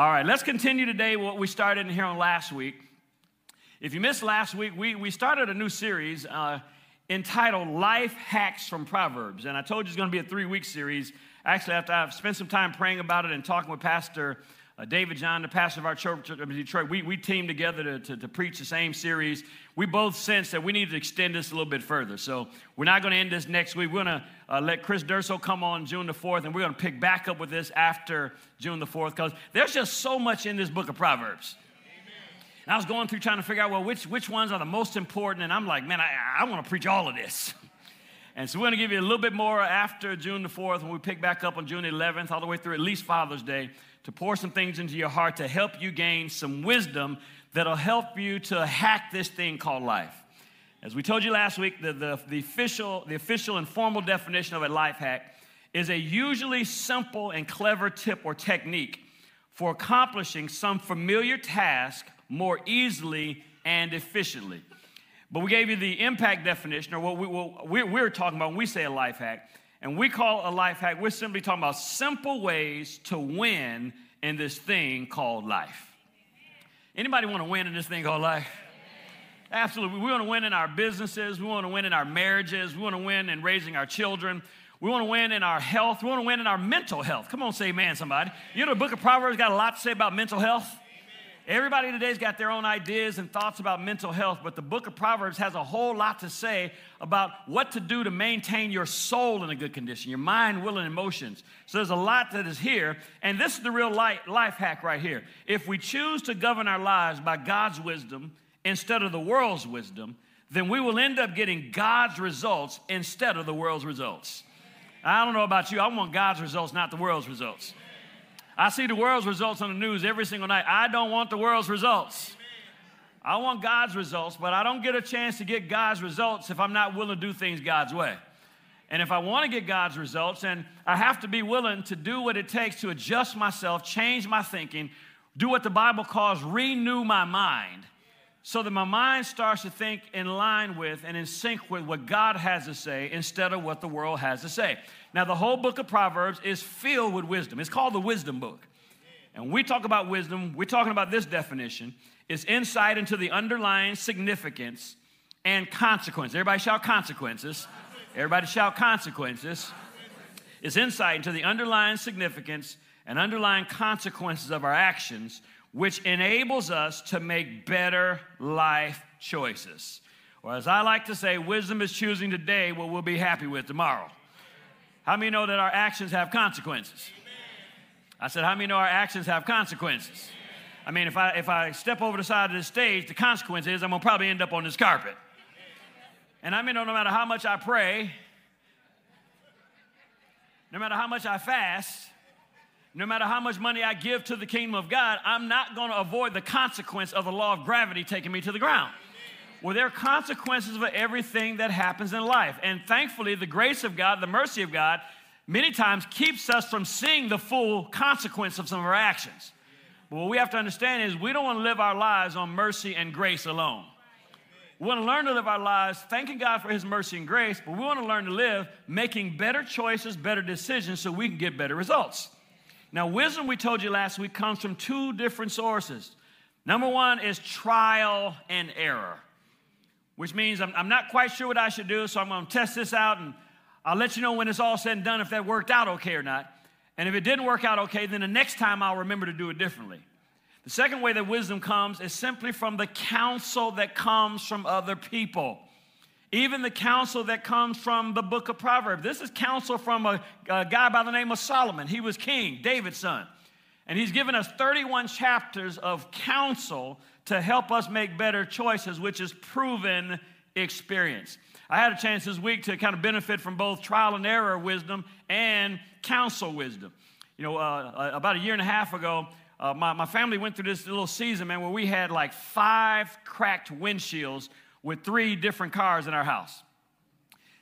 All right, let's continue today what we started in here on last week. If you missed last week, we, we started a new series uh, entitled Life Hacks from Proverbs. And I told you it's going to be a three week series. Actually, after I've spent some time praying about it and talking with Pastor uh, David John, the pastor of our church in Detroit, we, we teamed together to, to, to, preach the same series. We both sensed that we need to extend this a little bit further. So we're not going to end this next week. We're going to uh, let Chris Durso come on June the 4th, and we're going to pick back up with this after June the 4th because there's just so much in this book of Proverbs. And I was going through trying to figure out, well, which, which ones are the most important? And I'm like, man, I, I want to preach all of this. And so we're going to give you a little bit more after June the 4th when we pick back up on June 11th, all the way through at least Father's Day to pour some things into your heart to help you gain some wisdom that'll help you to hack this thing called life. As we told you last week, the, the, the, official, the official and formal definition of a life hack is a usually simple and clever tip or technique for accomplishing some familiar task more easily and efficiently. But we gave you the impact definition, or what, we, what we're talking about when we say a life hack. And we call a life hack, we're simply talking about simple ways to win in this thing called life. Anybody want to win in this thing called life? Absolutely. We want to win in our businesses. We want to win in our marriages. We want to win in raising our children. We want to win in our health. We want to win in our mental health. Come on, say amen, somebody. You know, the book of Proverbs got a lot to say about mental health. Everybody today's got their own ideas and thoughts about mental health, but the book of Proverbs has a whole lot to say about what to do to maintain your soul in a good condition, your mind, will, and emotions. So there's a lot that is here, and this is the real life, hack right here. If we choose to govern our lives by God's wisdom instead of the world's wisdom, then we will end up getting God's results instead of the world's results. I don't know about you, I want God's results, not the world's results. I see the world's results on the news every single night. I don't want the world's results. I want God's results, but I don't get a chance to get God's results if I'm not willing to do things God's way. And if I want to get God's results, then I have to be willing to do what it takes to adjust myself, change my thinking, do what the Bible calls renew my mind, so that my mind starts to think in line with and in sync with what God has to say instead of what the world has to say. Now, the whole book of Proverbs is filled with wisdom. It's called the wisdom book. And when we talk about wisdom, we're talking about this definition it's insight into the underlying significance and consequence. Everybody shout consequences. Everybody shout consequences. It's insight into the underlying significance and underlying consequences of our actions, which enables us to make better life choices. Or, as I like to say, wisdom is choosing today what we'll be happy with tomorrow. How many know that our actions have consequences? I said, How many know our actions have consequences? I mean, if I, if I step over the side of the stage, the consequence is I'm gonna probably end up on this carpet. And I mean, no matter how much I pray, no matter how much I fast, no matter how much money I give to the kingdom of God, I'm not gonna avoid the consequence of the law of gravity taking me to the ground. Well, there are consequences for everything that happens in life. And thankfully, the grace of God, the mercy of God, many times keeps us from seeing the full consequence of some of our actions. But what we have to understand is we don't want to live our lives on mercy and grace alone. We want to learn to live our lives thanking God for His mercy and grace, but we want to learn to live making better choices, better decisions so we can get better results. Now, wisdom, we told you last week, comes from two different sources. Number one is trial and error which means I'm, I'm not quite sure what I should do, so I'm going to test this out and I'll let you know when it's all said and done if that worked out okay or not. And if it didn't work out okay, then the next time I'll remember to do it differently. The second way that wisdom comes is simply from the counsel that comes from other people. Even the counsel that comes from the book of Proverbs. This is counsel from a, a guy by the name of Solomon. He was king, David's son. And he's given us 31 chapters of counsel to help us make better choices, which is proven experience. I had a chance this week to kind of benefit from both trial and error wisdom and counsel wisdom. You know, uh, about a year and a half ago, uh, my, my family went through this little season, man, where we had like five cracked windshields with three different cars in our house.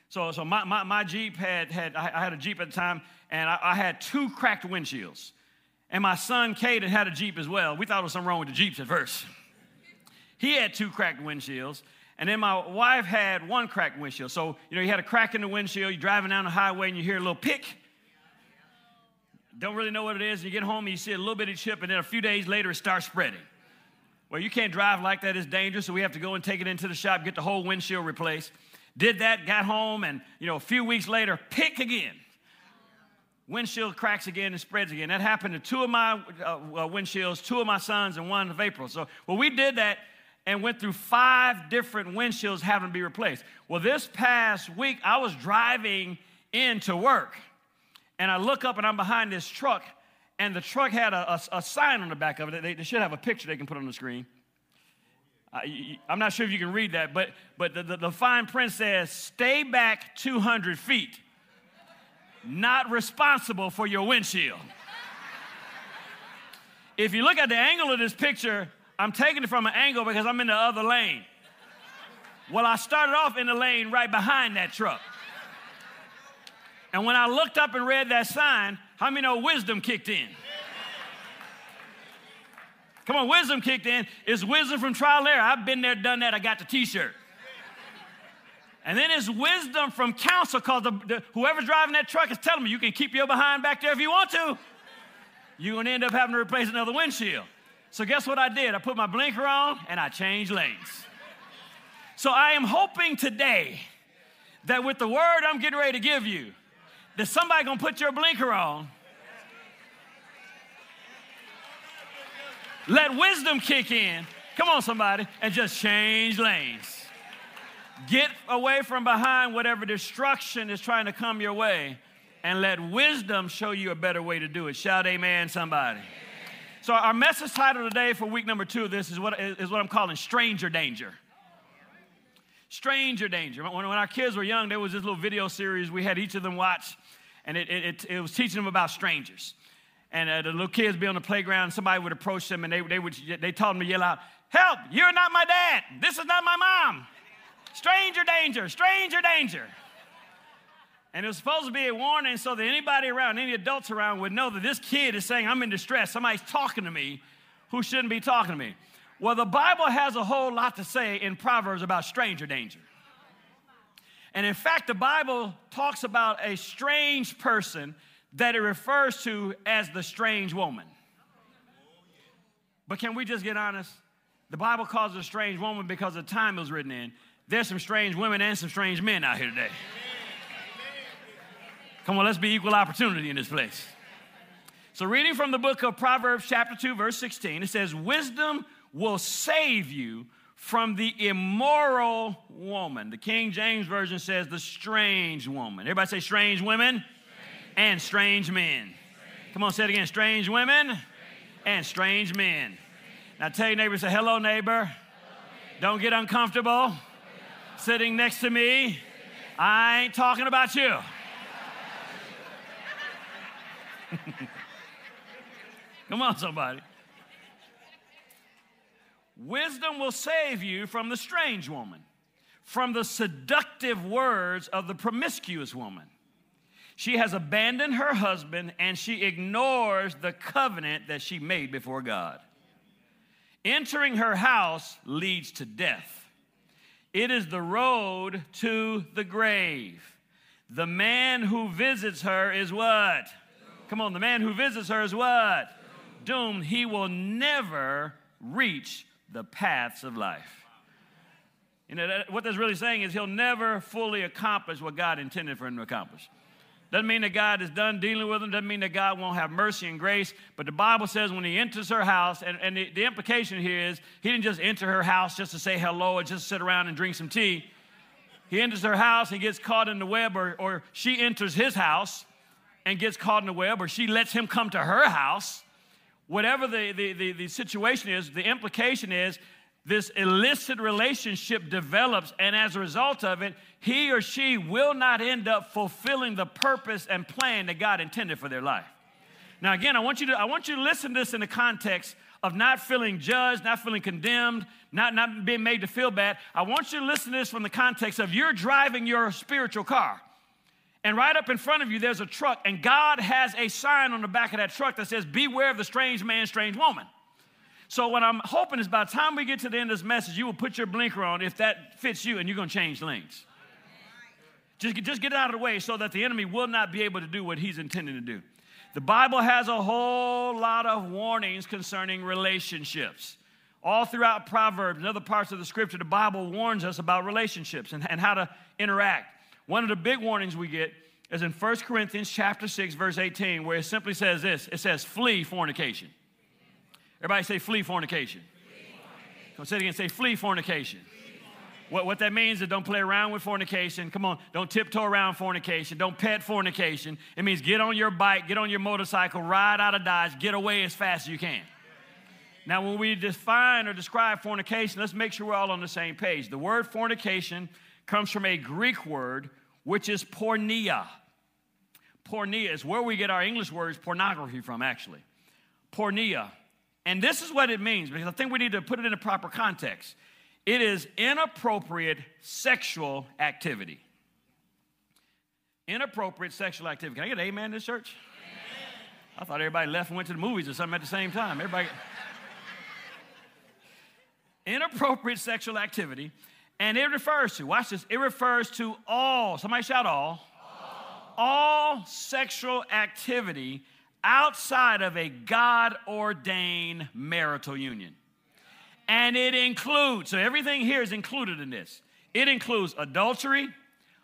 So, so my, my, my Jeep had, had, I had a Jeep at the time, and I, I had two cracked windshields. And my son, Caden, had a Jeep as well. We thought there was something wrong with the Jeeps at first. He had two cracked windshields. And then my wife had one cracked windshield. So, you know, you had a crack in the windshield, you're driving down the highway and you hear a little pick. don't really know what it is. You get home and you see a little bitty chip, and then a few days later it starts spreading. Well, you can't drive like that, it's dangerous, so we have to go and take it into the shop, get the whole windshield replaced. Did that, got home, and you know, a few weeks later, pick again. Windshield cracks again and spreads again. That happened to two of my uh, uh, windshields, two of my sons, and one of April. So, well, we did that and went through five different windshields having to be replaced. Well, this past week, I was driving into work, and I look up and I'm behind this truck, and the truck had a, a, a sign on the back of it. They, they, should have a picture they can put on the screen. Uh, I'm not sure if you can read that, but, but the, the, the fine print says, Stay back 200 feet not responsible for your windshield. if you look at the angle of this picture, I'm taking it from an angle because I'm in the other lane. Well, I started off in the lane right behind that truck. And when I looked up and read that sign, how many know wisdom kicked in? Come on, wisdom kicked in. It's wisdom from trial and error. I've been there, done that. I got the t shirt. And then it's wisdom from counsel because whoever's driving that truck is telling me you can keep your behind back there if you want to. You're going to end up having to replace another windshield. So, guess what I did? I put my blinker on and I changed lanes. So, I am hoping today that with the word I'm getting ready to give you, that somebody to put your blinker on. Let wisdom kick in. Come on, somebody, and just change lanes. Get away from behind whatever destruction is trying to come your way and let wisdom show you a better way to do it. Shout amen, somebody. Amen. So, our message title today for week number two of this is what, is what I'm calling Stranger Danger. Stranger Danger. When, when our kids were young, there was this little video series we had each of them watch, and it, it, it was teaching them about strangers. And uh, the little kids be on the playground, somebody would approach them, and they, they, would, they told them to yell out, Help, you're not my dad. This is not my mom. Stranger danger, stranger danger. And it was supposed to be a warning so that anybody around, any adults around, would know that this kid is saying, I'm in distress. Somebody's talking to me who shouldn't be talking to me. Well, the Bible has a whole lot to say in Proverbs about stranger danger. And in fact, the Bible talks about a strange person that it refers to as the strange woman. But can we just get honest? The Bible calls it a strange woman because of the time it was written in. There's some strange women and some strange men out here today. Come on, let's be equal opportunity in this place. So, reading from the book of Proverbs, chapter 2, verse 16, it says, Wisdom will save you from the immoral woman. The King James Version says, The strange woman. Everybody say, Strange women strange. and strange men. Strange. Come on, say it again strange women strange. and strange men. Now, tell your neighbor, say, Hello, neighbor. Hello, neighbor. Don't get uncomfortable sitting next to me, I ain't talking about you. Come on, somebody. Wisdom will save you from the strange woman, from the seductive words of the promiscuous woman. She has abandoned her husband and she ignores the covenant that she made before God. Entering her house leads to death it is the road to the grave. The man who visits her is what? Come on, the man who visits her is what? Doomed. He will never reach the paths of life. You know, that, what that's really saying is he'll never fully accomplish what God intended for him to accomplish. Doesn't mean that God is done dealing with him. Doesn't mean that God won't have mercy and grace. But the Bible says when he enters her house, and, and the, the implication here is he didn't just enter her house just to say hello or just sit around and drink some tea. He enters her house, he gets caught in the web, or, or she enters his house and gets caught in the web, or she lets him come to her house. Whatever the, the, the, the situation is, the implication is this illicit relationship develops, and as a result of it, he or she will not end up fulfilling the purpose and plan that God intended for their life. Now, again, I want you to, I want you to listen to this in the context of not feeling judged, not feeling condemned, not, not being made to feel bad. I want you to listen to this from the context of you're driving your spiritual car. And right up in front of you, there's a truck, and God has a sign on the back of that truck that says, Beware of the strange man, strange woman. So, what I'm hoping is by the time we get to the end of this message, you will put your blinker on if that fits you and you're going to change lanes. Just, just get it out of the way so that the enemy will not be able to do what he's intending to do. The Bible has a whole lot of warnings concerning relationships. All throughout Proverbs and other parts of the scripture, the Bible warns us about relationships and, and how to interact. One of the big warnings we get is in 1 Corinthians chapter 6, verse 18, where it simply says this it says, flee fornication. Everybody say, flee fornication. Come say it again, say, flee fornication. What, what that means is don't play around with fornication. Come on, don't tiptoe around fornication. Don't pet fornication. It means get on your bike, get on your motorcycle, ride out of Dodge, get away as fast as you can. Now, when we define or describe fornication, let's make sure we're all on the same page. The word fornication comes from a Greek word, which is porneia. Porneia is where we get our English words pornography from, actually. Porneia. And this is what it means, because I think we need to put it in a proper context. It is inappropriate sexual activity. Inappropriate sexual activity. Can I get an amen in this church? Amen. I thought everybody left and went to the movies or something at the same time. Everybody. inappropriate sexual activity, and it refers to, watch this, it refers to all, somebody shout all, all, all sexual activity outside of a God ordained marital union. And it includes, so everything here is included in this. It includes adultery,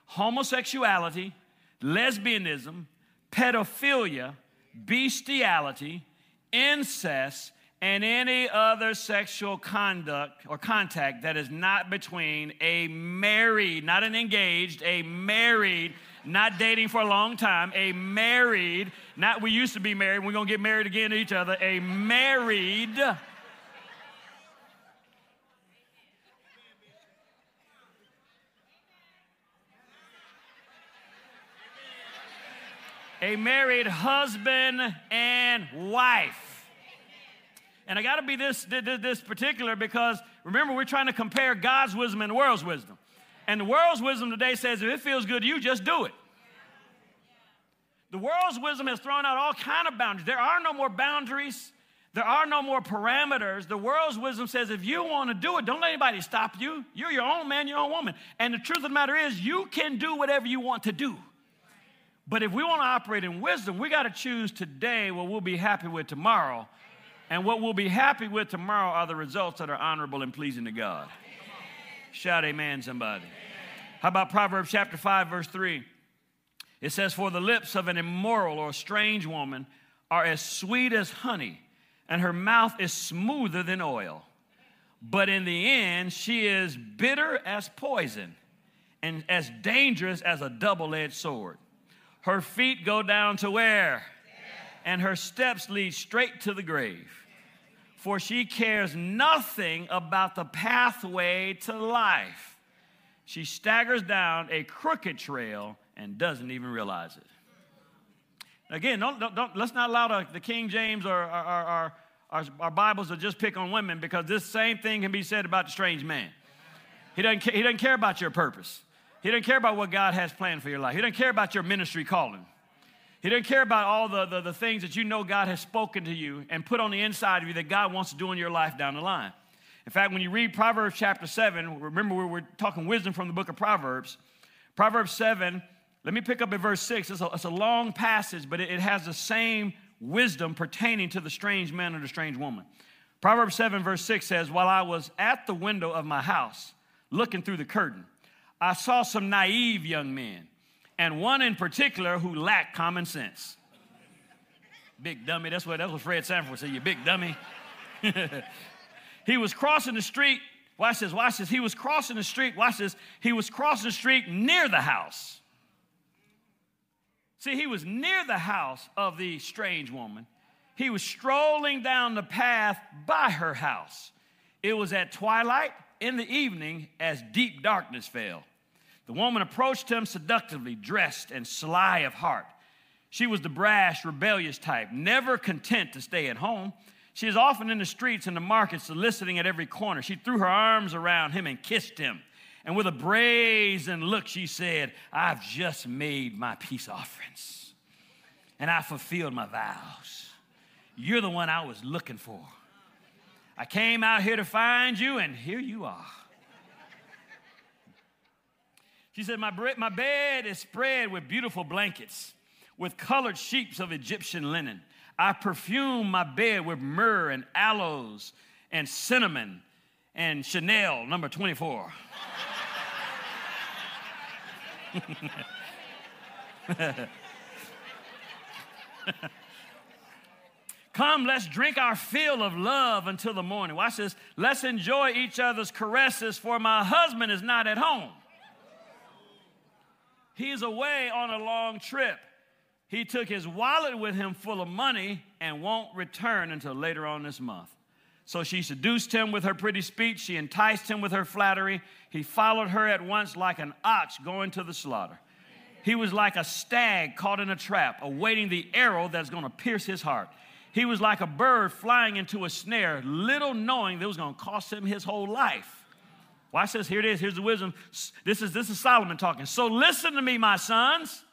homosexuality, lesbianism, pedophilia, bestiality, incest, and any other sexual conduct or contact that is not between a married, not an engaged, a married, not dating for a long time, a married, not we used to be married, we're gonna get married again to each other, a married a married husband and wife. And I got to be this, this particular because remember, we're trying to compare God's wisdom and the world's wisdom. And the world's wisdom today says if it feels good to you, just do it. The world's wisdom has thrown out all kind of boundaries. There are no more boundaries. There are no more parameters. The world's wisdom says if you want to do it, don't let anybody stop you. You're your own man, your own woman. And the truth of the matter is, you can do whatever you want to do. But if we want to operate in wisdom, we got to choose today what we'll be happy with tomorrow. And what we'll be happy with tomorrow are the results that are honorable and pleasing to God. Shout amen, somebody. How about Proverbs chapter 5, verse 3? It says, For the lips of an immoral or strange woman are as sweet as honey, and her mouth is smoother than oil. But in the end, she is bitter as poison and as dangerous as a double edged sword. Her feet go down to where? And her steps lead straight to the grave. For she cares nothing about the pathway to life. She staggers down a crooked trail and doesn't even realize it. Again, don't, don't, don't let's not allow the, King James or our, our, our, Bibles to just pick on women because this same thing can be said about the strange man. He doesn't, he doesn't care about your purpose. He doesn't care about what God has planned for your life. He doesn't care about your ministry calling. He doesn't care about all the, the, the, things that you know God has spoken to you and put on the inside of you that God wants to do in your life down the line. In fact, when you read Proverbs chapter 7, remember we were talking wisdom from the book of Proverbs. Proverbs 7, let me pick up at verse 6. It's a, it's a long passage, but it, it has the same wisdom pertaining to the strange man or the strange woman. Proverbs 7, verse 6 says, While I was at the window of my house, looking through the curtain, I saw some naive young men, and one in particular who lacked common sense. Big dummy, that's what, that's what Fred Sanford said, you big dummy. he was crossing the street, watch this, watch this. He was crossing the street, watch this. He was crossing the street near the house. See, he was near the house of the strange woman. He was strolling down the path by her house. It was at twilight in the evening as deep darkness fell. The woman approached him seductively, dressed and sly of heart. She was the brash, rebellious type, never content to stay at home. She is often in the streets and the markets, soliciting at every corner. She threw her arms around him and kissed him. And with a brazen look, she said, I've just made my peace offerings and I fulfilled my vows. You're the one I was looking for. I came out here to find you, and here you are. She said, My, my bed is spread with beautiful blankets. with colored sheets of Egyptian linen. I perfume my bed with myrrh and aloes and cinnamon and Chanel number 24. Come, let's drink our fill of love until the morning. Watch this. Let's enjoy each other's caresses, for my husband is not at home. He's away on a long trip. He took his wallet with him full of money and won't return until later on this month. So she seduced him with her pretty speech. She enticed him with her flattery. He followed her at once like an ox going to the slaughter. He was like a stag caught in a trap, awaiting the arrow that's going to pierce his heart. He was like a bird flying into a snare, little knowing that was going to cost him his whole life. Watch this. Here it is. Here's the wisdom. This is, this is Solomon talking. So listen to me, my sons.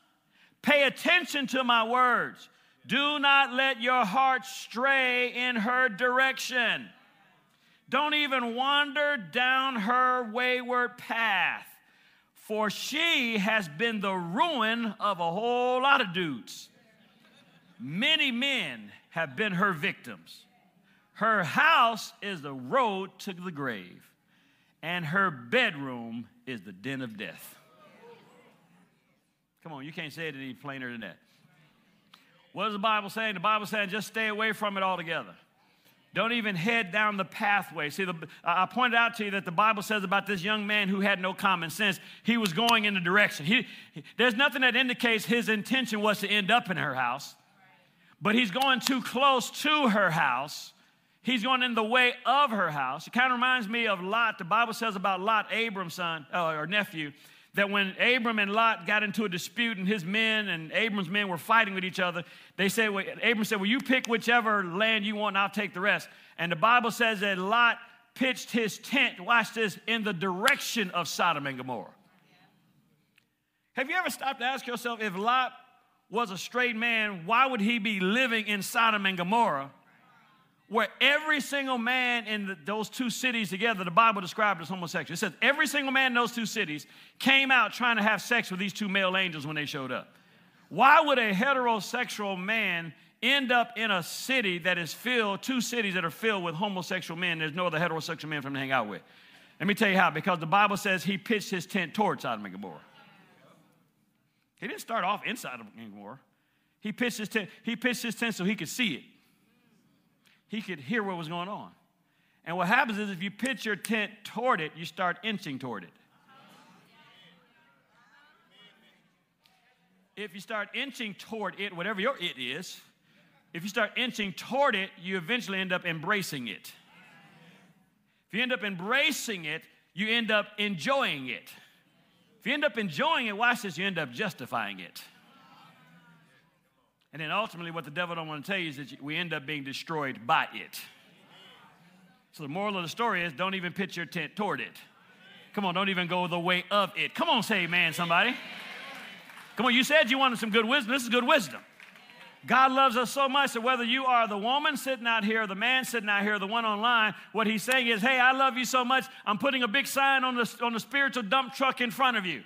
Pay attention to my words. Do not let your heart stray in her direction. Don't even wander down her wayward path, for she has been the ruin of a whole lot of dudes. Many men have been her victims. Her house is the road to the grave, and her bedroom is the den of death. Come on, you can't say it any plainer than that. What is the Bible saying? The Bible saying just stay away from it altogether. Don't even head down the pathway. See, the, I pointed out to you that the Bible says about this young man who had no common sense. He was going in the direction. He, there's nothing that indicates his intention was to end up in her house but he's going too close to her house. He's going in the way of her house. It kind of reminds me of Lot. The Bible says about Lot, Abram's son uh, or nephew, that when Abram and Lot got into a dispute and his men and Abram's men were fighting with each other, they said, well, Abram said, Well, you pick whichever land you want and I'll take the rest. And the Bible says that Lot pitched his tent, watch this, in the direction of Sodom and Gomorrah. Have you ever stopped to ask yourself if Lot was a straight man, why would he be living in Sodom and Gomorrah, where every single man in the, those two cities together, the Bible described as homosexual? It says every single man in those two cities came out trying to have sex with these two male angels when they showed up. Why would a heterosexual man end up in a city that is filled, two cities that are filled with homosexual men? There's no other heterosexual men for him to hang out with. Let me tell you how, because the Bible says he pitched his tent towards Sodom and Gomorrah. He didn't start off inside of anymore. He pitched his tent, he pitched his tent so he could see it. He could hear what was going on. And what happens is if you pitch your tent toward it, you start inching toward it. If you start inching toward it, whatever your it is, if you start inching toward it, you eventually end up embracing it. If you end up embracing it, you end up enjoying it. If you end up enjoying it, watch this, you end up justifying it. And then ultimately, what the devil don't want to tell you is that we end up being destroyed by it. So the moral of the story is don't even pitch your tent toward it. Come on, don't even go the way of it. Come on, say amen, somebody. Come on, you said you wanted some good wisdom. This is good wisdom. God loves us so much that whether you are the woman sitting out here, the man sitting out here, the one online, what he's saying is, hey, I love you so much, I'm putting a big sign on the, on the spiritual dump truck in front of you.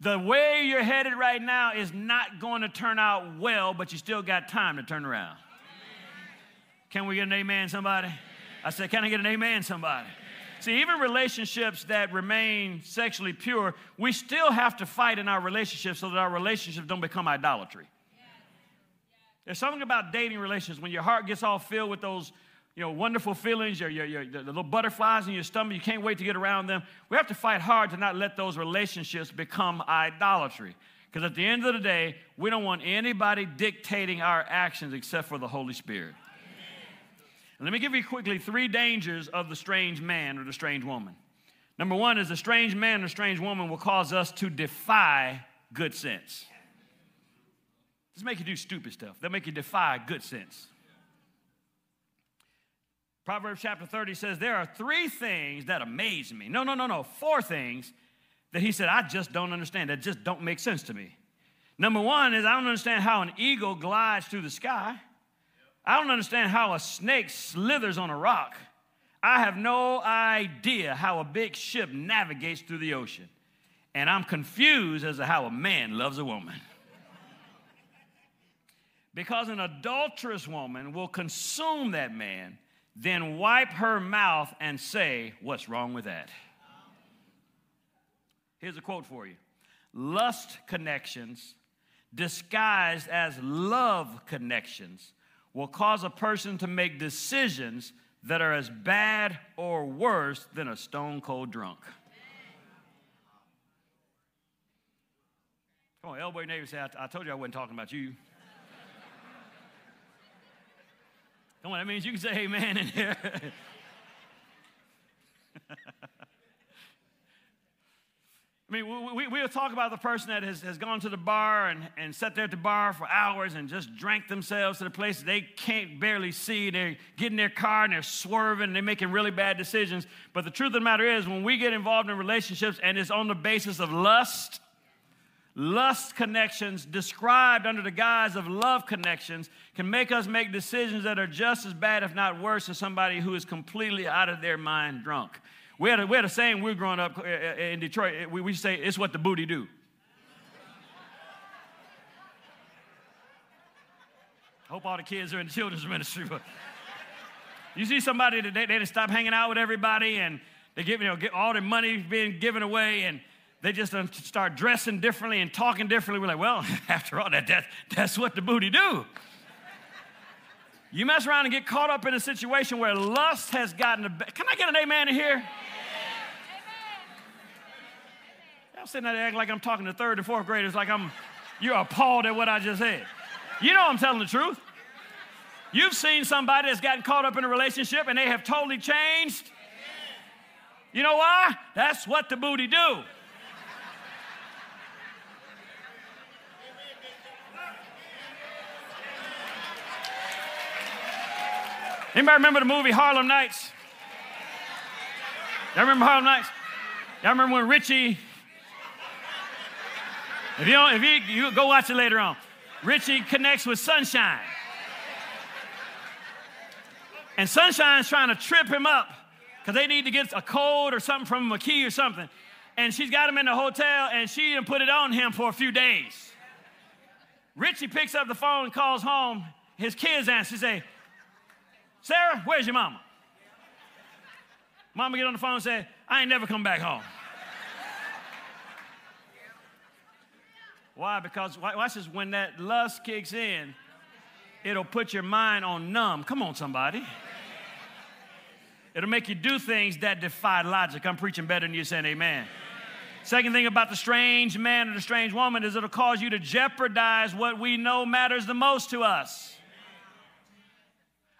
The way you're headed right now is not going to turn out well, but you still got time to turn around. Can we get an amen, somebody? I said, can I get an amen, somebody? See, even relationships that remain sexually pure, we still have to fight in our relationships so that our relationships don't become idolatry. There's something about dating relationships when your heart gets all filled with those you know, wonderful feelings, your, your, your, the little butterflies in your stomach, you can't wait to get around them. We have to fight hard to not let those relationships become idolatry. Because at the end of the day, we don't want anybody dictating our actions except for the Holy Spirit. let me give you quickly three dangers of the strange man or the strange woman. Number one is the strange man or strange woman will cause us to defy good sense. Just make you do stupid stuff. They'll make you defy good sense. Proverbs chapter 30 says, There are three things that amaze me. No, no, no, no. Four things that he said, I just don't understand. That just don't make sense to me. Number one is I don't understand how an eagle glides through the sky. I don't understand how a snake slithers on a rock. I have no idea how a big ship navigates through the ocean. And I'm confused as to how a man loves a woman. because an adulterous woman will consume that man, then wipe her mouth and say, What's wrong with that? Here's a quote for you Lust connections, disguised as love connections, will cause a person to make decisions that are as bad or worse than a stone cold drunk. Come on, elbow your neighbor say, I, I told you I wasn't talking about you. Come on, that means you can say amen in here. I mean, we, we, will talk about the person that has, has gone to the bar and, and sat there at the bar for hours and just drank themselves to the place they can't barely see. They get in their car and they're swerving and they're making really bad decisions. But the truth of the matter is, when we get involved in relationships and it's on the basis of lust, Lust connections, described under the guise of love connections, can make us make decisions that are just as bad, if not worse, than somebody who is completely out of their mind drunk. We had a, we had a saying we were growing up uh, uh, in Detroit. We, we say, it's what the booty do. Hope all the kids are in the children's ministry. But you see somebody that they, they stop hanging out with everybody and they give, you know, get all their money being given away and they just start dressing differently and talking differently. We're like, well, after all, that, that, that's what the booty do. You mess around and get caught up in a situation where lust has gotten a. Can I get an amen in here? I'm sitting there acting like I'm talking to third and fourth graders, like I'm, you're appalled at what I just said. You know I'm telling the truth. You've seen somebody that's gotten caught up in a relationship and they have totally changed. You know why? That's what the booty do. Anybody remember the movie Harlem Nights? Y'all remember Harlem Nights? Y'all remember when Richie? If you don't, if you, you go watch it later on, Richie connects with Sunshine, and Sunshine's trying to trip him up because they need to get a code or something from him, a key or something, and she's got him in the hotel, and she didn't put it on him for a few days. Richie picks up the phone and calls home. His kids answer. Say, Sarah, where's your mama? Mama get on the phone and say, I ain't never come back home. Why? Because watch this, when that lust kicks in, it'll put your mind on numb. Come on, somebody. It'll make you do things that defy logic. I'm preaching better than you saying amen. Second thing about the strange man or the strange woman is it'll cause you to jeopardize what we know matters the most to us.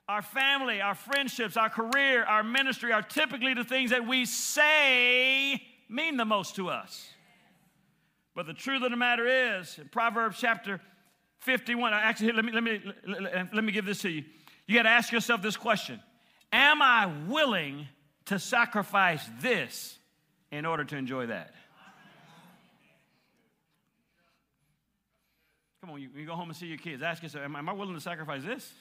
Our family, our friendships, our career, our ministry are typically the things that we say mean the most to us. But the truth of the matter is, in Proverbs chapter 51, actually, let me, let me, let me give this to you. You got to ask yourself this question Am I willing to sacrifice this in order to enjoy that? Come on, you, you go home and see your kids. Ask yourself, am I willing to sacrifice this?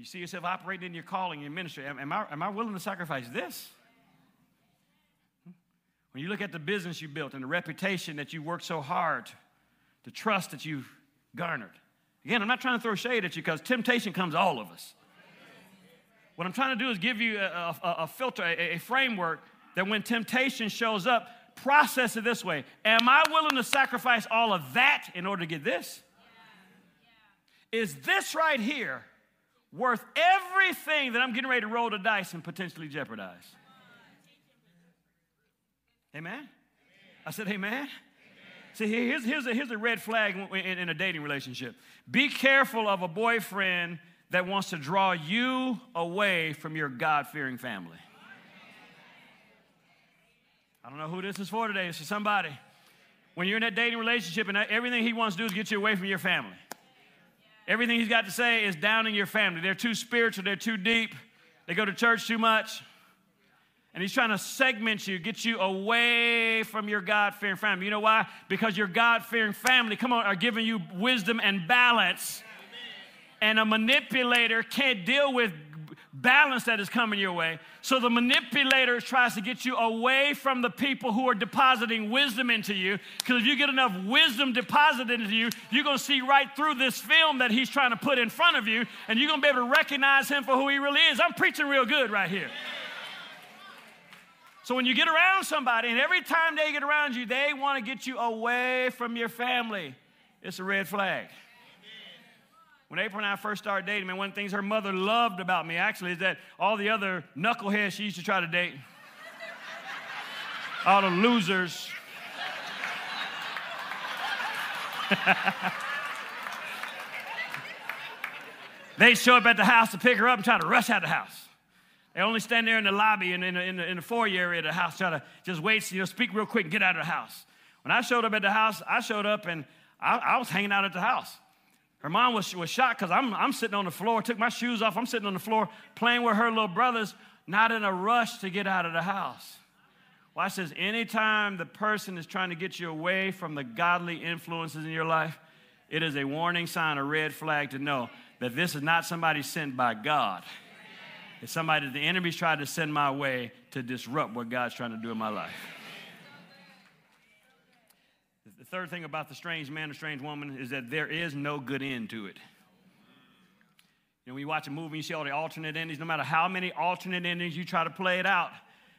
You see yourself operating in your calling, in ministry. Am, am, I, am I willing to sacrifice this? When you look at the business you built and the reputation that you worked so hard, the trust that you've garnered. Again, I'm not trying to throw shade at you because temptation comes all of us. What I'm trying to do is give you a, a, a filter, a, a framework that when temptation shows up, process it this way Am I willing to sacrifice all of that in order to get this? Is this right here worth everything that I'm getting ready to roll the dice and potentially jeopardize. Amen? I said, Amen. amen. See, here's, here's, a, here's a red flag in, in a dating relationship. Be careful of a boyfriend that wants to draw you away from your God fearing family. I don't know who this is for today. It's for somebody. When you're in that dating relationship and everything he wants to do is get you away from your family. Everything he's got to say is down in your family. They're too spiritual, they're too deep, they go to church too much. And he's trying to segment you, get you away from your God fearing family. You know why? Because your God fearing family, come on, are giving you wisdom and balance. And a manipulator can't deal with balance that is coming your way. So the manipulator tries to get you away from the people who are depositing wisdom into you. Because if you get enough wisdom deposited into you, you're going to see right through this film that he's trying to put in front of you, and you're going to be able to recognize him for who he really is. I'm preaching real good right here. So when you get around somebody, and every time they get around you, they want to get you away from your family, it's a red flag. When April and I first started dating, man, one of the things her mother loved about me actually is that all the other knuckleheads she used to try to date, all the losers, they show up at the house to pick her up and try to rush out of the house. They only stand there in the lobby and in, in, the, in the foyer area of the house, try to just wait, you know, speak real quick and get out of the house. When I showed up at the house, I showed up and I, I was hanging out at the house. Her mom was, was shocked because I'm, I'm sitting on the floor, took my shoes off, I'm sitting on the floor playing with her little brothers, not in a rush to get out of the house. Well, I says, anytime the person is trying to get you away from the godly influences in your life, it is a warning sign, a red flag to know that this is not somebody sent by God. It's somebody the enemy's tried to send my way to disrupt what God's trying to do in my life third thing about the strange man or strange woman is that there is no good end to it. You know, when you watch a movie, you see all the alternate endings, no matter how many alternate endings you try to play it out,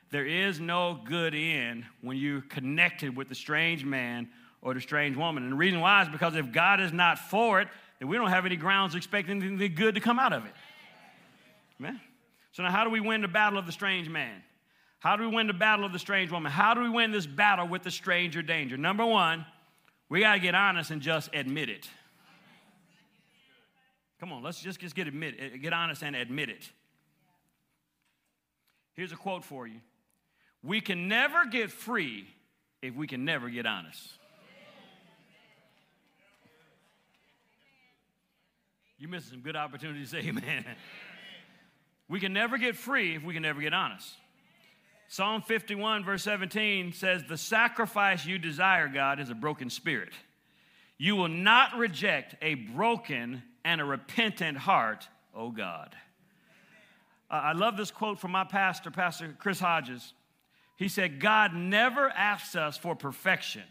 there is no good end when you're connected with the strange man or the strange woman. And the reason why is because if God is not for it, then we don't have any grounds expecting anything good to come out of it. Amen? So now how do we win the battle of the strange man? How do we win the battle of the strange woman? How do we win this battle with the stranger danger? Number one, we got to get honest and just admit it. Come on, let's just, just get admit eh, get honest and admit it. Here's a quote for you. We can never get free if we can never get honest. You missed some good opportunities amen. We can never get free if we can never get honest. Psalm 51, verse 17 says, The sacrifice you desire, God, is a broken spirit. You will not reject a broken and a repentant heart, O God. Uh, I love this quote from my pastor, Pastor Chris Hodges. He said, God never asks us for perfection.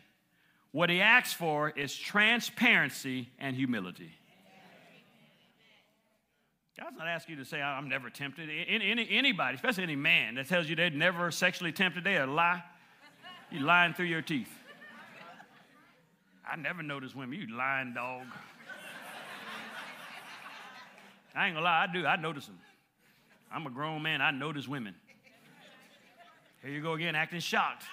What he asks for is transparency and humility. God's not asking you to say, I'm never tempted. Any, anybody, especially any man that tells you they're never sexually tempted, they are a lie. You're lying through your teeth. I never notice women. You lying dog. I ain't gonna lie, I do. I notice them. I'm a grown man. I notice women. Here you go again, acting shocked.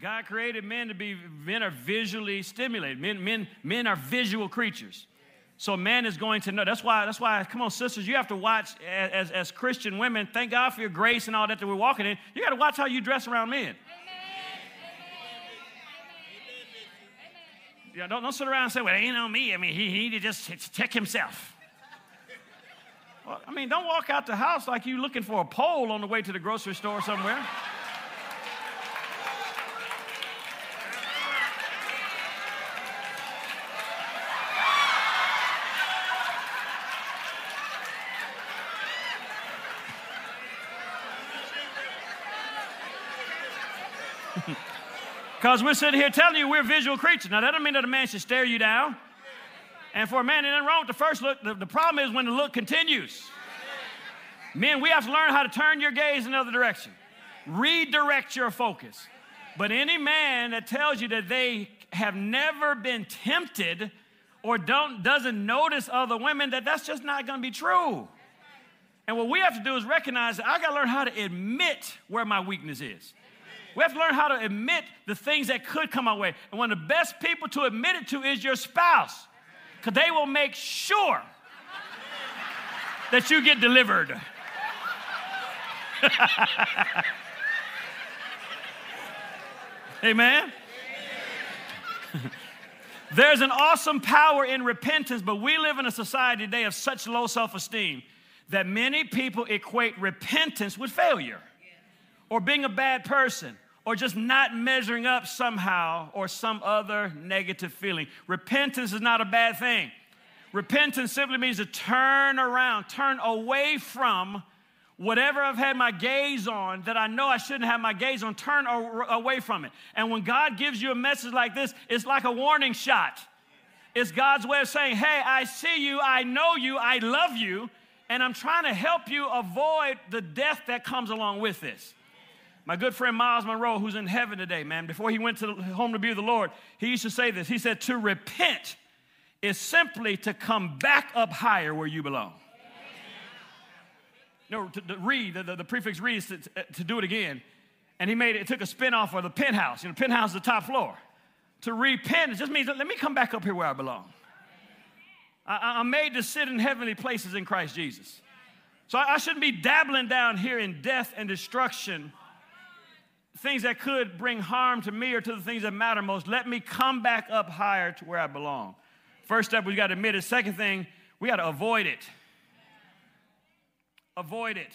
God created men to be, men are visually stimulated. Men, men, men are visual creatures. So man is going to know. That's why, that's why, come on, sisters, you have to watch as, as Christian women, thank God for your grace and all that that we're walking in. You got to watch how you dress around men. Yeah, don't, don't sit around and say, well, it ain't on me. I mean, he, he just check himself. Well, I mean, don't walk out the house like you looking for a pole on the way to the grocery store somewhere. Because we're sitting here telling you we're visual creatures. Now, that doesn't mean that a man should stare you down. And for a man, there's nothing wrong with the first look. The, the problem is when the look continues. Men, we have to learn how to turn your gaze in another direction, redirect your focus. But any man that tells you that they have never been tempted or don't, doesn't notice other women, that that's just not going to be true. And what we have to do is recognize that I got to learn how to admit where my weakness is. We have to learn how to admit the things that could come our way. And one of the best people to admit it to is your spouse, because they will make sure that you get delivered. Amen. There's an awesome power in repentance, but we live in a society today of such low self esteem that many people equate repentance with failure or being a bad person or just not measuring up somehow or some other negative feeling. Repentance is not a bad thing. Repentance simply means to turn around, turn away from whatever I've had my gaze on that I know I shouldn't have my gaze on, turn away from it. And when God gives you a message like this, it's like a warning shot. It's God's way of saying, Hey, I see you, I know you, I love you, and I'm trying to help you avoid the death that comes along with this. My good friend Myles Munroe, who's in heaven today, man, before he went to home to be with the Lord, he used to say this. He said, To repent is simply to come back up higher where you belong. No, to, to read, the, the, the, prefix reads to, to, do it again. And he made it, it took a spin off of the penthouse. You know, penthouse is the top floor. To repent, it just means let me come back up here where I belong. I, I'm made to sit in heavenly places in Christ Jesus. So I, I shouldn't be dabbling down here in death and destruction things that could bring harm to me or to the things that matter most. Let me come back up higher to where I belong. First step, we got to admit it. Second thing, we got to avoid it. Avoid it.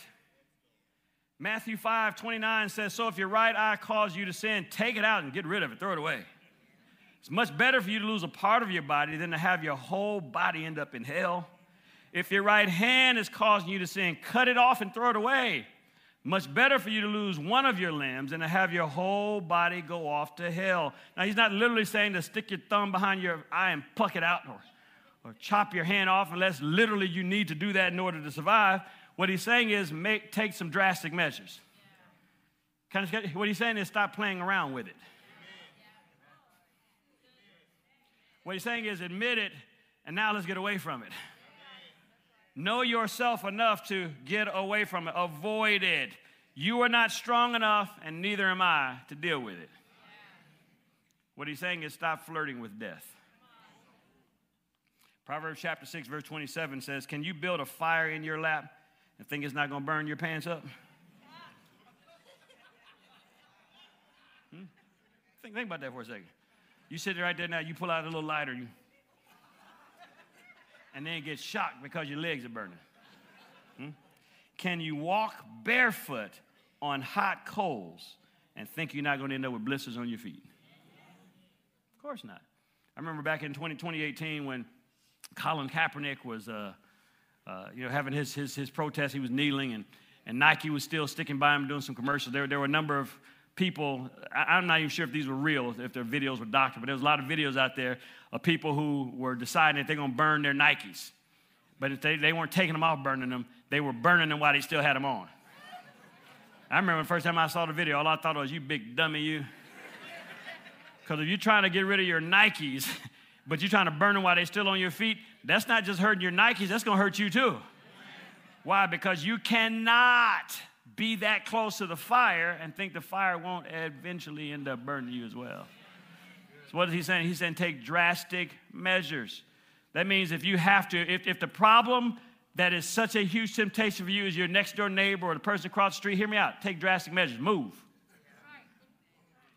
Matthew 5 29 says, So if your right eye causes you to sin, take it out and get rid of it, throw it away. It's much better for you to lose a part of your body than to have your whole body end up in hell. If your right hand is causing you to sin, cut it off and throw it away. Much better for you to lose one of your limbs than to have your whole body go off to hell. Now, he's not literally saying to stick your thumb behind your eye and pluck it out or, or chop your hand off, unless literally you need to do that in order to survive. What he's saying is make, take some drastic measures. Kind of, what he's saying is stop playing around with it. What he's saying is admit it, and now let's get away from it. Know yourself enough to get away from it. Avoid it. You are not strong enough, and neither am I, to deal with it. What he's saying is stop flirting with death. Proverbs chapter 6, verse 27 says, Can you build a fire in your lap and think it's not going to burn your pants up? Hmm? Think, think about that for a second. You sit right there now, you pull out a little lighter, you and then get shocked because your legs are burning? Hmm? Can you walk barefoot on hot coals and think you're not going to end up with blisters on your feet? Of course not. I remember back in 20, 2018 when Colin Kaepernick was uh, uh, you know, having his, his, his protest, he was kneeling, and, and Nike was still sticking by him doing some commercials. There, there were a number of people, I, am not even sure if these were real, if their videos were doctored, but there was a lot of videos out there of people who were deciding that they're going to burn their Nikes. But if they, they weren't taking them off burning them, they were burning them while they still had them on. I remember the first time I saw the video, all I thought was, you big dummy, you. Because if you're trying to get rid of your Nikes, but you're trying to burn them while they're still on your feet, that's not just hurting your Nikes, that's going to hurt you too. Why? Because you cannot be that close to the fire and think the fire won't eventually end up burning you as well. So, what is he saying? He's saying take drastic measures. That means if you have to, if, if the problem that is such a huge temptation for you is your next door neighbor or the person across the street, hear me out. Take drastic measures. Move.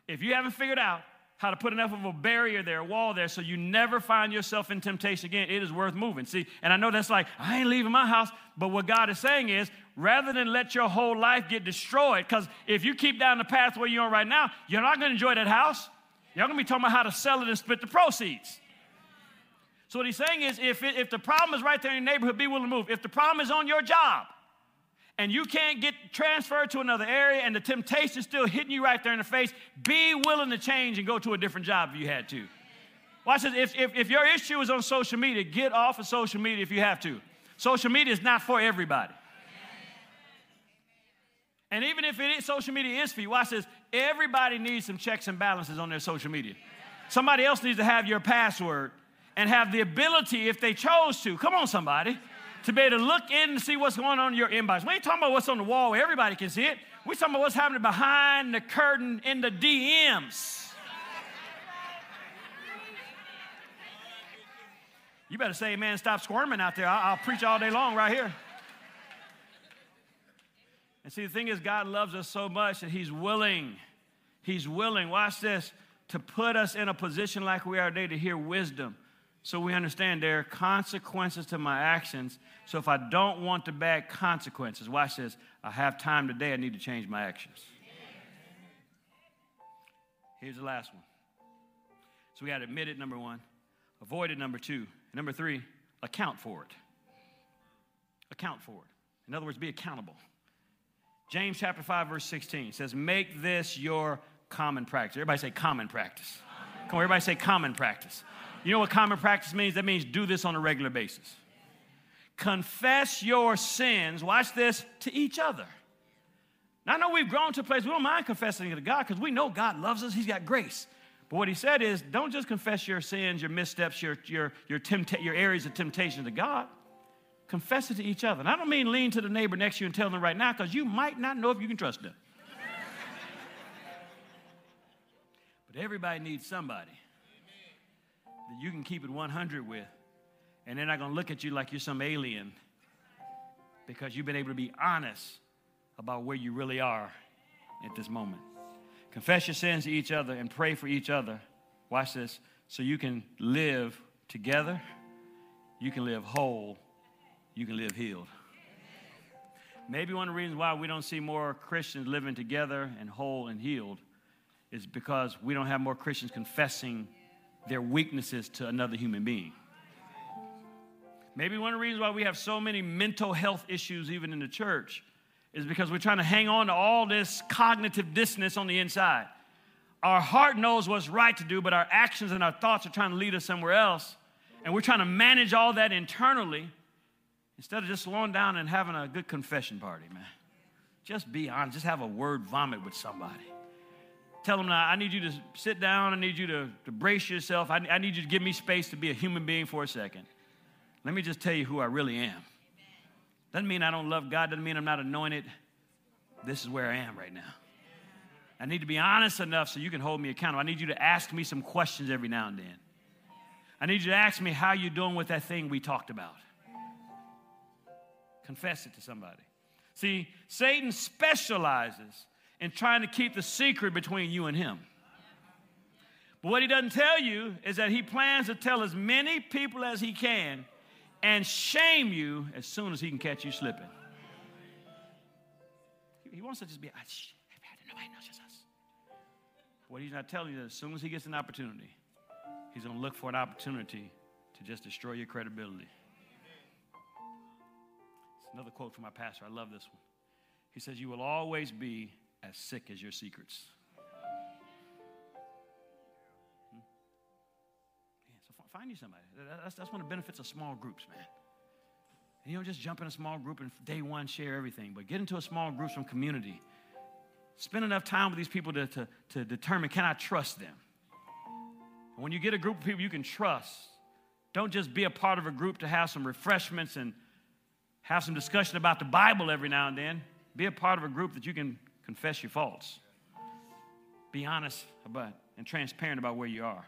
If you haven't figured out how to put enough of a barrier there, a wall there, so you never find yourself in temptation again, it is worth moving. See, and I know that's like, I ain't leaving my house, but what God is saying is, rather than let your whole life get destroyed, because if you keep down the path where you're on right now, you're not going to enjoy that house. You're going to be talking about how to sell it and split the proceeds. So what he's saying is, if, it, if the problem is right there in your neighborhood, be willing to move. If the problem is on your job, and you can't get transferred to another area and the temptation is still hitting you right there in the face, be willing to change and go to a different job if you had to. Watch this. If, if, if your issue is on social media, get off of social media if you have to. Social media is not for everybody. And even if it is, social media is for you, watch this. Everybody needs some checks and balances on their social media. Somebody else needs to have your password and have the ability, if they chose to, come on, somebody, to be able to look in and see what's going on in your inbox. We ain't talking about what's on the wall where everybody can see it. We're talking about what's happening behind the curtain in the DMs. You better say, man, stop squirming out there. I'll, I'll preach all day long right here. And see, the thing is, God loves us so much that He's willing, He's willing, watch this, to put us in a position like we are today to hear wisdom so we understand there are consequences to my actions. So if I don't want the bad consequences, watch this, I have time today, I need to change my actions. Here's the last one. So we got to admit it, number one, avoid it, number two. Number three, account for it. Account for it. In other words, be accountable. James chapter 5, verse 16 says, Make this your common practice. Everybody say common practice. Come on, everybody say common practice. You know what common practice means? That means do this on a regular basis. Confess your sins, watch this, to each other. Now, I know we've grown to a place we don't mind confessing to God because we know God loves us, He's got grace. But what he said is don't just confess your sins, your missteps, your, your, your, tempta- your areas of temptation to God. Confess it to each other. And I don't mean lean to the neighbor next to you and tell them right now because you might not know if you can trust them. but everybody needs somebody that you can keep it 100 with. And they're not going to look at you like you're some alien because you've been able to be honest about where you really are at this moment. Confess your sins to each other and pray for each other. Watch this. So you can live together, you can live whole, you can live healed. Maybe one of the reasons why we don't see more Christians living together and whole and healed is because we don't have more Christians confessing their weaknesses to another human being. Maybe one of the reasons why we have so many mental health issues, even in the church, is because we're trying to hang on to all this cognitive dissonance on the inside. Our heart knows what's right to do, but our actions and our thoughts are trying to lead us somewhere else. And we're trying to manage all that internally instead of just slowing down and having a good confession party, man. Just be honest. Just have a word vomit with somebody. Tell them, I need you to sit down. I need you to, to brace yourself. I, I need you to give me space to be a human being for a second. Let me just tell you who I really am. Doesn't mean I don't love God, doesn't mean I'm not anointed. This is where I am right now. I need to be honest enough so you can hold me accountable. I need you to ask me some questions every now and then. I need you to ask me how you're doing with that thing we talked about. Confess it to somebody. See, Satan specializes in trying to keep the secret between you and him. But what he doesn't tell you is that he plans to tell as many people as he can and shame you as soon as he can catch you slipping. He wants to just be, nobody knows just us. What he's not telling you is as soon as he gets an opportunity, he's going to look for an opportunity to just destroy your credibility. Another quote from my pastor. I love this one. He says, You will always be as sick as your secrets. Hmm? So Find you somebody. That's, that's one of the benefits of small groups, man. And you don't just jump in a small group and day one share everything, but get into a small group from community. Spend enough time with these people to, to, to determine can I trust them? And when you get a group of people you can trust, don't just be a part of a group to have some refreshments and have some discussion about the Bible every now and then. Be a part of a group that you can confess your faults. Be honest about and transparent about where you are.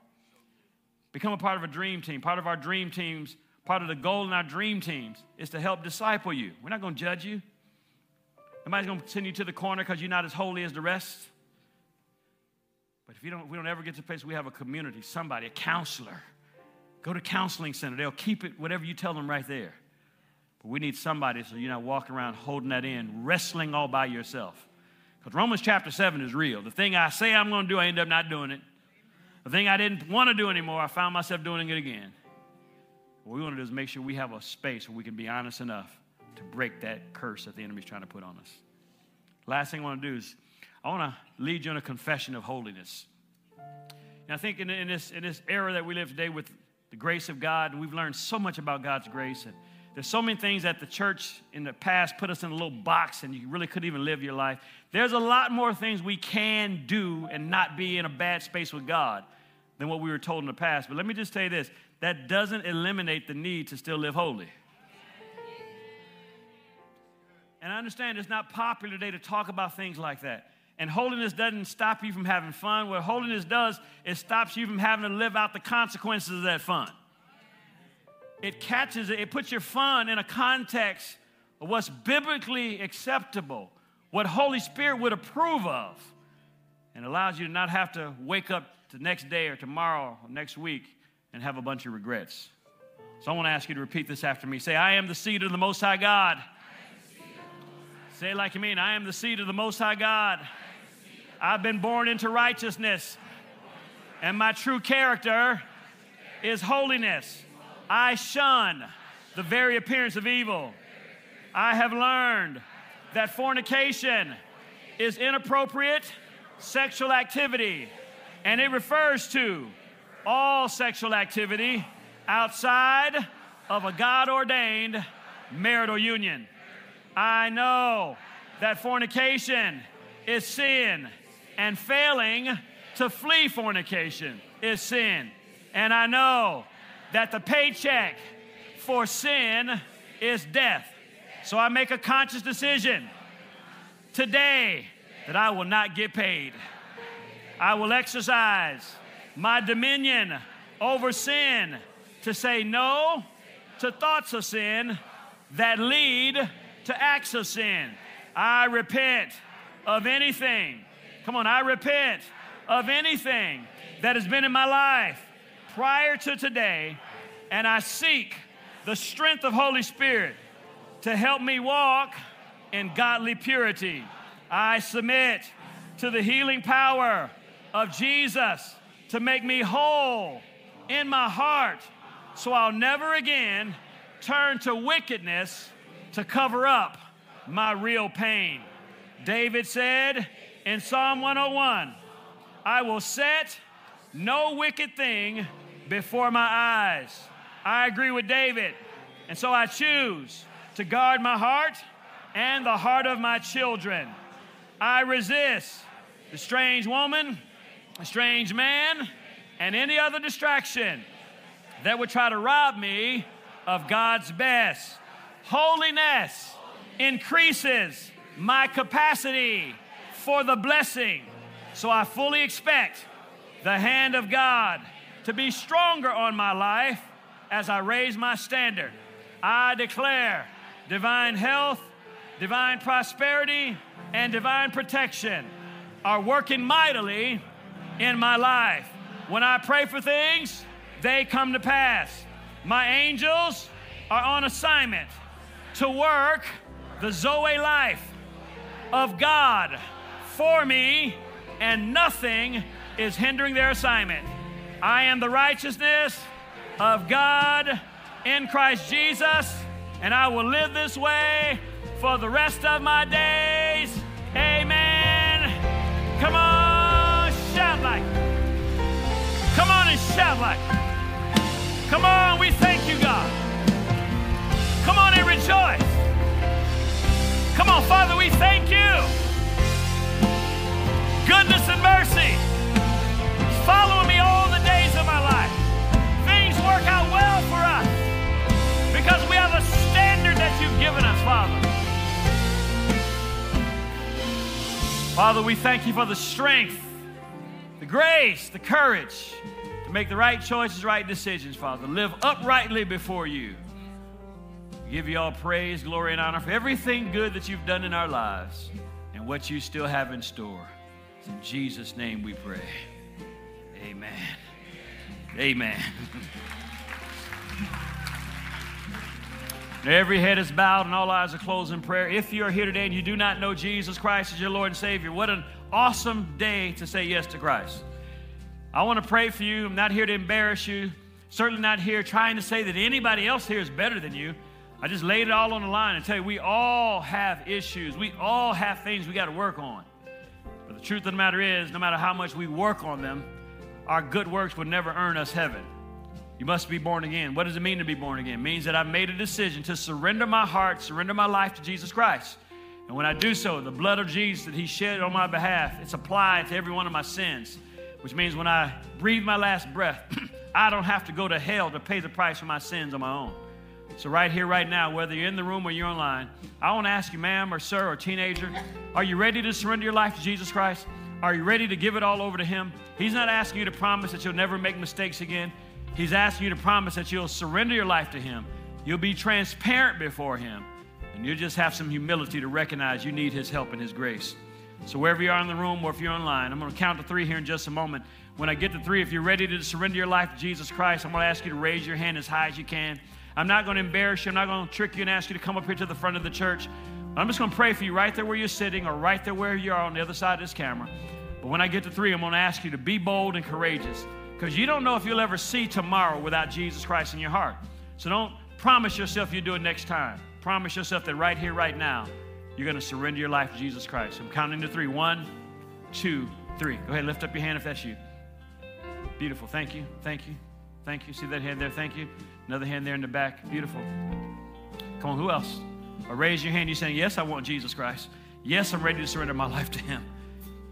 Become a part of a dream team. Part of our dream teams, part of the goal in our dream teams is to help disciple you. We're not going to judge you. Nobody's going to send you to the corner because you're not as holy as the rest. But if, you don't, we don't ever get to a place we have a community, somebody, a counselor, go to counseling center. They'll keep it whatever you tell them right there. But we need somebody so you're not walking around holding that in, wrestling all by yourself. Because Romans chapter 7 is real. The thing I say I'm going to do, I end up not doing it. The thing I didn't want to do anymore, I found myself doing it again. What we want to do is make sure we have a space where we can be honest enough to break that curse that the enemy's trying to put on us. Last thing I want to do is I want to lead you in a confession of holiness. And I think in, in, this, in this era that we live today with the grace of God, we've learned so much about God's grace. And there's so many things that the church in the past put us in a little box and you really couldn't even live your life. There's a lot more things we can do and not be in a bad space with God than what we were told in the past. But let me just tell you this that doesn't eliminate the need to still live holy. And I understand it's not popular today to talk about things like that. And holiness doesn't stop you from having fun. What holiness does, it stops you from having to live out the consequences of that fun. It catches it, it puts your fun in a context of what's biblically acceptable, what Holy Spirit would approve of, and allows you to not have to wake up the next day or tomorrow or next week and have a bunch of regrets. So I want to ask you to repeat this after me. Say, I am the seed of the Most High God. Say like you mean. I am the seed of the Most High God. I've been born into righteousness. And my true character is holiness. I shun the very appearance of evil. I have learned that fornication is inappropriate sexual activity, and it refers to all sexual activity outside of a God ordained marital union. I know that fornication is sin, and failing to flee fornication is sin. And I know that the paycheck for sin is death. So I make a conscious decision today that I will not get paid. I will exercise my dominion over sin to say no to thoughts of sin that lead to acts of sin. I repent of anything. Come on, I repent of anything that has been in my life prior to today, and I seek the strength of Holy Spirit to help me walk in godly purity. I submit to the healing power of Jesus to make me whole in my heart so I'll never again turn to wickedness to cover up my real pain. David said in Psalm 101, I will set no wicked thing before my eyes. I agree with David, and so I choose to guard my heart and the heart of my children. I resist the strange woman, the strange man, and any other distraction that would try to rob me of God's best. Holiness increases my capacity for the blessing. So I fully expect the hand of God to be stronger on my life as I raise my standard. I declare divine health, divine prosperity, and divine protection are working mightily in my life. When I pray for things, they come to pass. My angels are on assignment to work the Zoe life of God for me, and nothing is hindering their assignment. I am the righteousness of God in Christ Jesus, and I will live this way for the rest of my days. Amen. Come on, shout like. Come on and shout like. Come on, we thank you, God. Come on and rejoice. Come on, Father, we thank you. Goodness and mercy following me all the work out well for us because we have a standard that you've given us, Father. Father, we thank you for the strength, the grace, the courage to make the right choices, right decisions, Father. Live uprightly before you. We give you all praise, glory, and honor for everything good that you've done in our lives and what you still have in store. In Jesus' name we pray. Amen. Amen. Every head is bowed and all eyes are closed in prayer. If you're here today and you do not know Jesus Christ as your Lord and Savior, what an awesome day to say yes to Christ. I want to pray for you. I'm not here to embarrass you. Certainly not here trying to say that anybody else here is better than you. I just laid it all on the line and tell you we all have issues. We all have things we got to work on. But the truth of the matter is, no matter how much we work on them, our good works would never earn us heaven. You must be born again. What does it mean to be born again? It means that I've made a decision to surrender my heart, surrender my life to Jesus Christ. And when I do so, the blood of Jesus that He shed on my behalf, it's applied to every one of my sins which means when I breathe my last breath, I don't have to go to hell to pay the price for my sins on my own. So, right here, right now, whether you're in the room or you're online, I want to ask you, ma'am or sir or teenager, are you ready to surrender your life to Jesus Christ? Are you ready to give it all over to Him? He's not asking you to promise that you'll never make mistakes again. He's asking you to promise that you'll surrender your life to Him. You'll be transparent before Him, and you'll just have some humility to recognize you need His help and His grace. So, wherever you are in the room or if you're online, I'm going to count to three here in just a moment. When I get to three, if you're ready to surrender your life to Jesus Christ, I'm going to ask you to raise your hand as high as you can. I'm not going to embarrass you. I'm not going to trick you and ask you to come up here to the front of the church. I'm just going to pray for you right there where you're sitting or right there where you are on the other side of this camera. But when I get to three, I'm going to ask you to be bold and courageous because you don't know if you'll ever see tomorrow without Jesus Christ in your heart. So don't promise yourself you'll do it next time. Promise yourself that right here, right now, you're going to surrender your life to Jesus Christ. I'm counting to three. One, two, three. Go ahead, lift up your hand if that's you. Beautiful. Thank you. Thank you. Thank you. See that hand there? Thank you. Another hand there in the back. Beautiful. Come on, who else? Or raise your hand. You're saying, Yes, I want Jesus Christ. Yes, I'm ready to surrender my life to Him.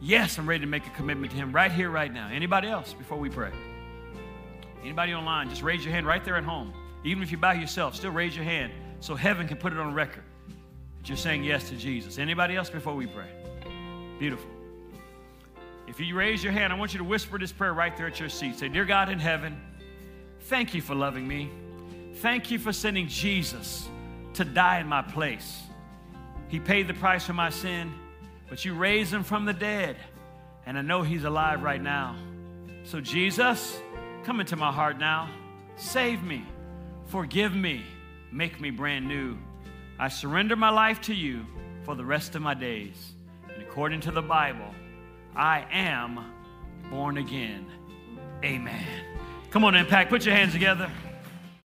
Yes, I'm ready to make a commitment to Him right here, right now. Anybody else before we pray? Anybody online, just raise your hand right there at home. Even if you're by yourself, still raise your hand so heaven can put it on record that you're saying yes to Jesus. Anybody else before we pray? Beautiful. If you raise your hand, I want you to whisper this prayer right there at your seat. Say, Dear God in heaven, thank you for loving me. Thank you for sending Jesus to die in my place. He paid the price for my sin but you raised him from the dead. And I know he's alive right now. So, Jesus, come into my heart now. Save me. Forgive me. Make me brand new. I surrender my life to you for the rest of my days. And according to the Bible, I am born again. Amen. Come on, Impact, put your hands together.